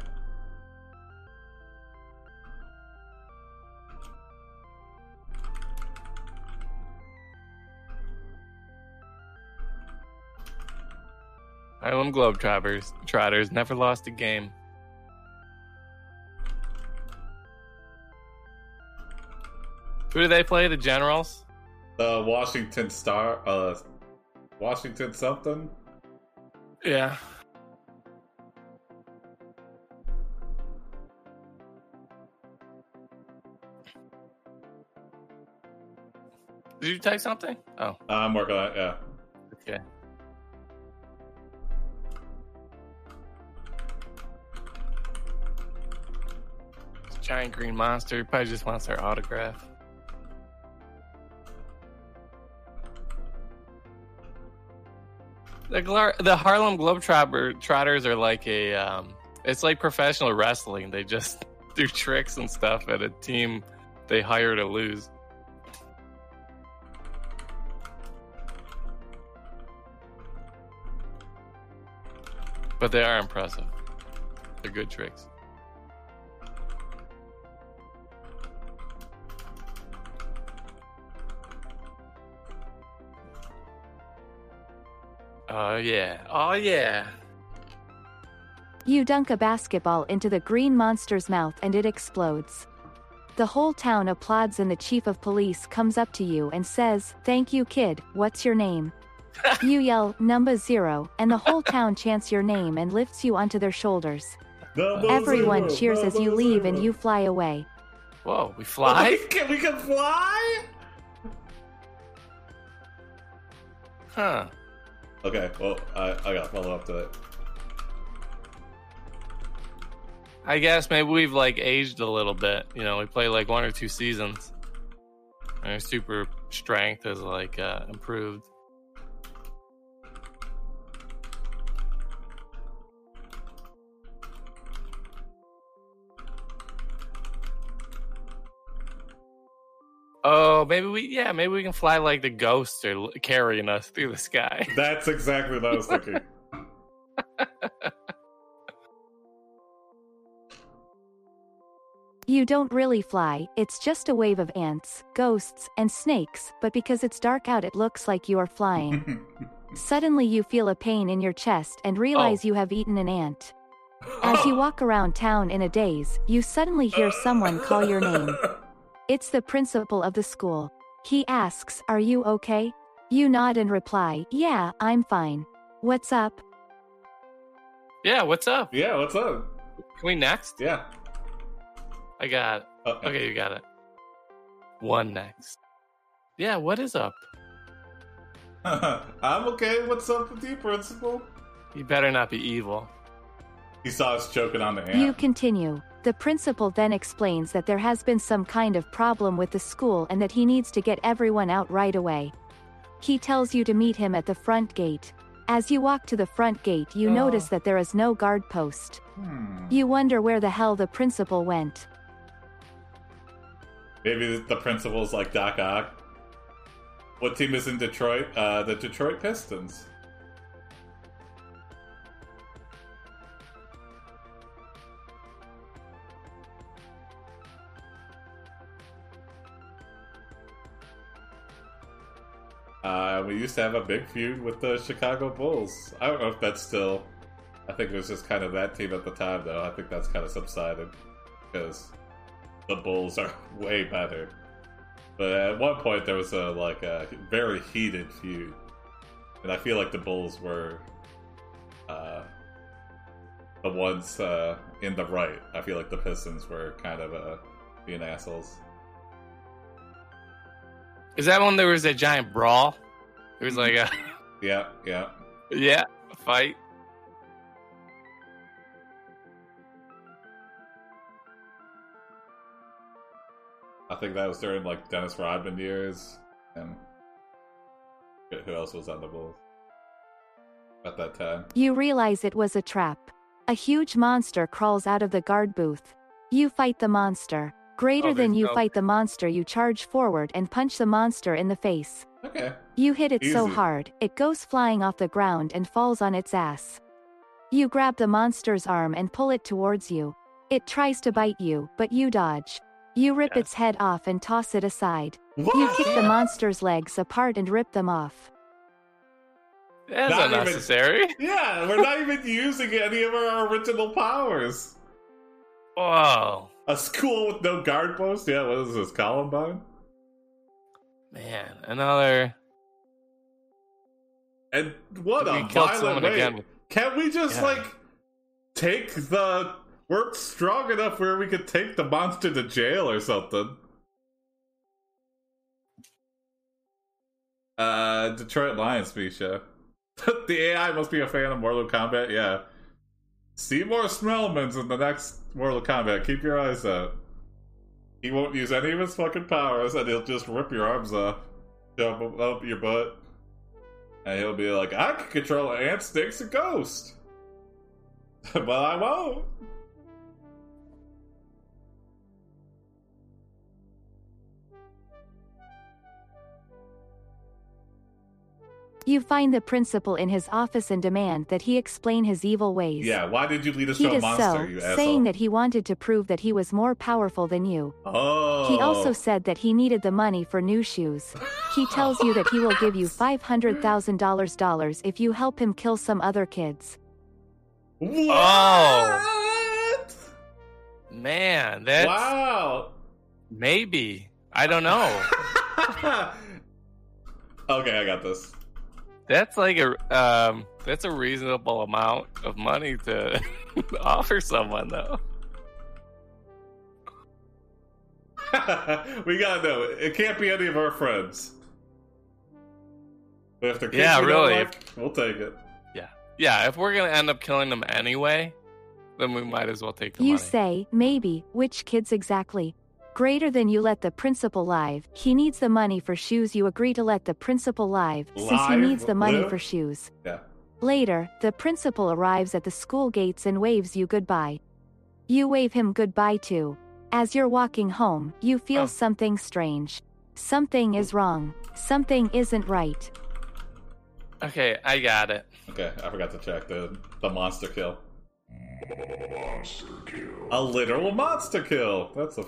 Harlem Globetrotters Trotters never lost a game. Who do they play? The Generals? the Washington Star, uh, Washington something. Yeah. Did you type something? Oh, I'm working on it. Yeah. okay. Giant green monster. He probably just wants our autograph. The, Glar- the Harlem Globetrotter Trotters are like a, um, it's like professional wrestling. They just do tricks and stuff at a team they hire to lose. But they are impressive. They're good tricks. Oh yeah. Oh yeah. You dunk a basketball into the green monster's mouth and it explodes. The whole town applauds and the chief of police comes up to you and says, Thank you kid, what's your name? you yell, number zero, and the whole town chants your name and lifts you onto their shoulders. Number Everyone zero, cheers as you number leave and you fly away. Whoa, we fly? We can, we can fly. Huh. Okay. Well, I I got to follow up to it. I guess maybe we've like aged a little bit. You know, we play like one or two seasons. And our super strength has like uh, improved. Oh, maybe we yeah, maybe we can fly like the ghosts are carrying us through the sky. That's exactly what I was thinking. You don't really fly, it's just a wave of ants, ghosts, and snakes, but because it's dark out it looks like you are flying. Suddenly you feel a pain in your chest and realize oh. you have eaten an ant. As you walk around town in a daze, you suddenly hear someone call your name. It's the principal of the school. He asks, Are you okay? You nod and reply, Yeah, I'm fine. What's up? yeah, what's up? yeah. What's up? Can we next? Yeah. I got it. Okay. Okay, you got it. One next. Yeah, what is up? I'm okay. What's up with you, principal? You better not be evil. He saw us choking on the hand. You continue. The principal then explains that there has been some kind of problem with the school and that he needs to get everyone out right away. He tells you to meet him at the front gate. As you walk to the front gate, you Oh. notice that there is no guard post. Hmm. You wonder where the hell the principal went. Maybe the principal's like Doc Ock. What team is in Detroit? Uh, the Detroit Pistons. Uh, we used to have a big feud with the Chicago Bulls. I don't know if that's still. I think it was just kind of that team at the time, though. I think that's kind of subsided because the Bulls are way better. But at one point, there was a like a very heated feud, and I feel like the Bulls were uh, the ones uh, in the right. I feel like the Pistons were kind of uh, being assholes. Is that when there was a giant brawl? It was like a Yeah, yeah. yeah a fight. I think that was during like Dennis Rodman years, and who else was on the Bulls at that time? You realize it was a trap. A huge monster crawls out of the guard booth. You fight the monster. Greater Oh, than you no- fight the monster, you charge forward and punch the monster in the face. Okay. You hit it so hard, it goes flying off the ground and falls on its ass. You grab the monster's arm and pull it towards you. It tries to bite you, but you dodge. You rip Yes. its head off and toss it aside. What? You kick the monster's legs apart and rip them off. That's Not even- unnecessary. Yeah, we're not even using any of our original powers. Whoa. A school with no guard post? Yeah, what is this, Columbine? Man, another. And what We a violent way! again. Can't we just Yeah. like take the? We're strong enough where we could take the monster to jail or something. Uh, Detroit Lions, Misha. the AI must be a fan of Mortal Kombat. Yeah. See more Smellmans in the next Mortal Kombat. Keep your eyes out. He won't use any of his fucking powers, and he'll just rip your arms off, them up your butt, and he'll be like, "I can control ants, snakes, and ghosts, but I won't." You find the principal in his office and demand that he explain his evil ways. Yeah, why did you lead us He to a does monster, so, you asshole? saying that he wanted to prove that he was more powerful than you. oh, He also said that he needed the money for new shoes. He tells you that he will give you $500,000 if you help him kill some other kids. what? Man, that's Wow. maybe. I don't know. okay, I got this. That's like a um. That's a reasonable amount of money to offer someone, though. we gotta know. It can't be any of our friends. But if they're Yeah, we don't really. like, we'll take it. Yeah, yeah, if we're gonna end up killing them anyway, then we might as well take the You money. say, maybe, which kids exactly? Greater than you let the principal live. He needs the money for shoes. You agree to let the principal live, since he needs the money Live? for shoes. Yeah. Later, the principal arrives at the school gates and waves you goodbye. You wave him goodbye too. As you're walking home, you feel Oh. something strange. Something is wrong. Something isn't right. Okay, I got it. Okay, I forgot to check the the monster kill. Monster kill. A literal monster kill. That's a.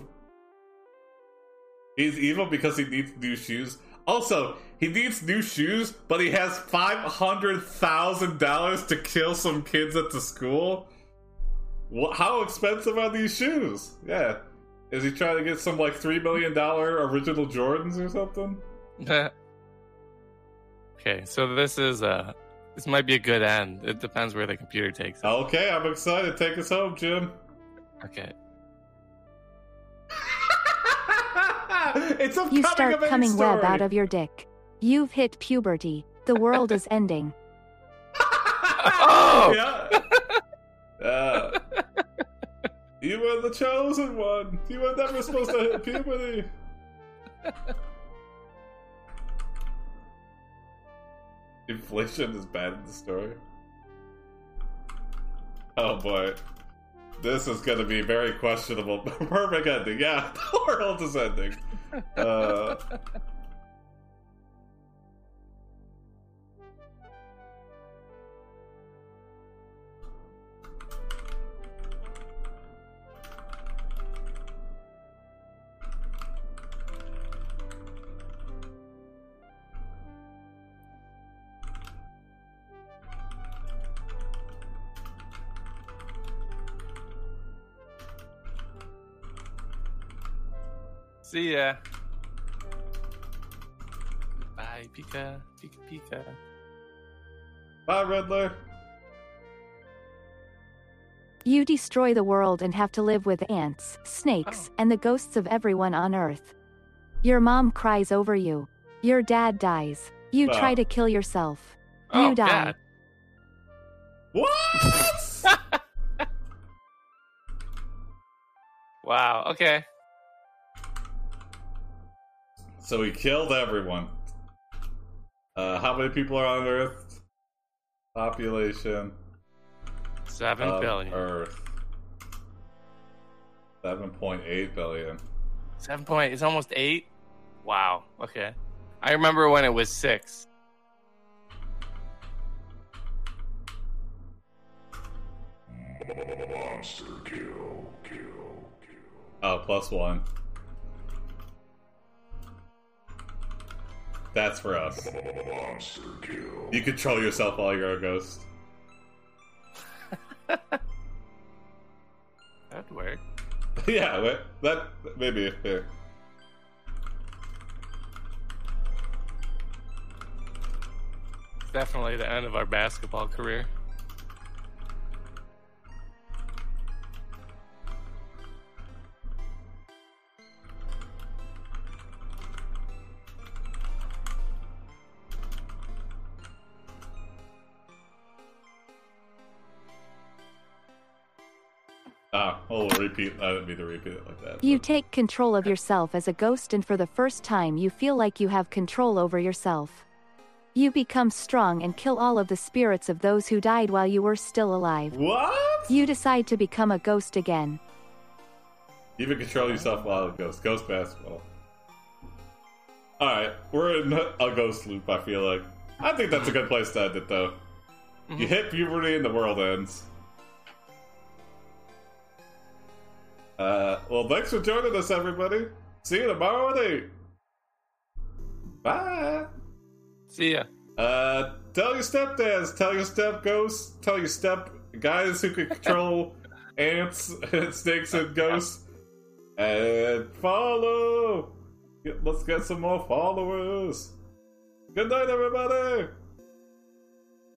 He's evil because he needs new shoes. Also, he needs new shoes, but he has five hundred thousand dollars to kill some kids at the school. Wha how expensive are these shoes? Yeah, is he trying to get some like three million dollar original Jordans or something? okay, so this is uh this might be a good end. It depends where the computer takes it. Okay, I'm excited. Take us home, Jim. Okay. it's a You coming start of age coming web out of your dick. You've hit puberty. The world is ending. Oh! yeah. Uh, you were the chosen one. You were never supposed to hit puberty. Inflation is bad in the story. Oh boy. This is going to be very questionable. Perfect ending. Yeah, the world is ending. Uh, See ya. Bye, Pika. Pika Pika. bye, Riddler. You destroy the world and have to live with ants, snakes, Oh. and the ghosts of everyone on Earth. Your mom cries over you. Your dad dies. You Oh. try to kill yourself. Oh, You die. God. What? Wow. Okay. So he killed everyone. Uh, how many people are on Earth? Population Seven billion. Earth. Seven point eight billion. Seven point. It's almost eight. Wow. Okay. I remember when it was six. Monster kill. Kill. Kill. Oh, plus one. That's for us. Oh, monster kill. You control yourself while you're a ghost. That'd work. yeah, that, that maybe. Definitely the end of our basketball career. Oh, repeat. I didn't mean to repeat it like that. You but- take control of yourself as a ghost, and for the first time, you feel like you have control over yourself. You become strong and kill all of the spirits of those who died while you were still alive. What? You decide to become a ghost again. You can control yourself while it goes. Ghost basketball. Alright, we're in a ghost loop, I feel like. I think that's a good place to end it, though. You mm-hmm. hit puberty and the world ends. Uh, well, thanks for joining us, everybody. See you tomorrow at 8. Bye. See ya. Uh, tell your stepdads, tell your step ghosts, tell your step guys who can control ants and snakes and ghosts, and follow. Get- Let's get some more followers. Good night, everybody.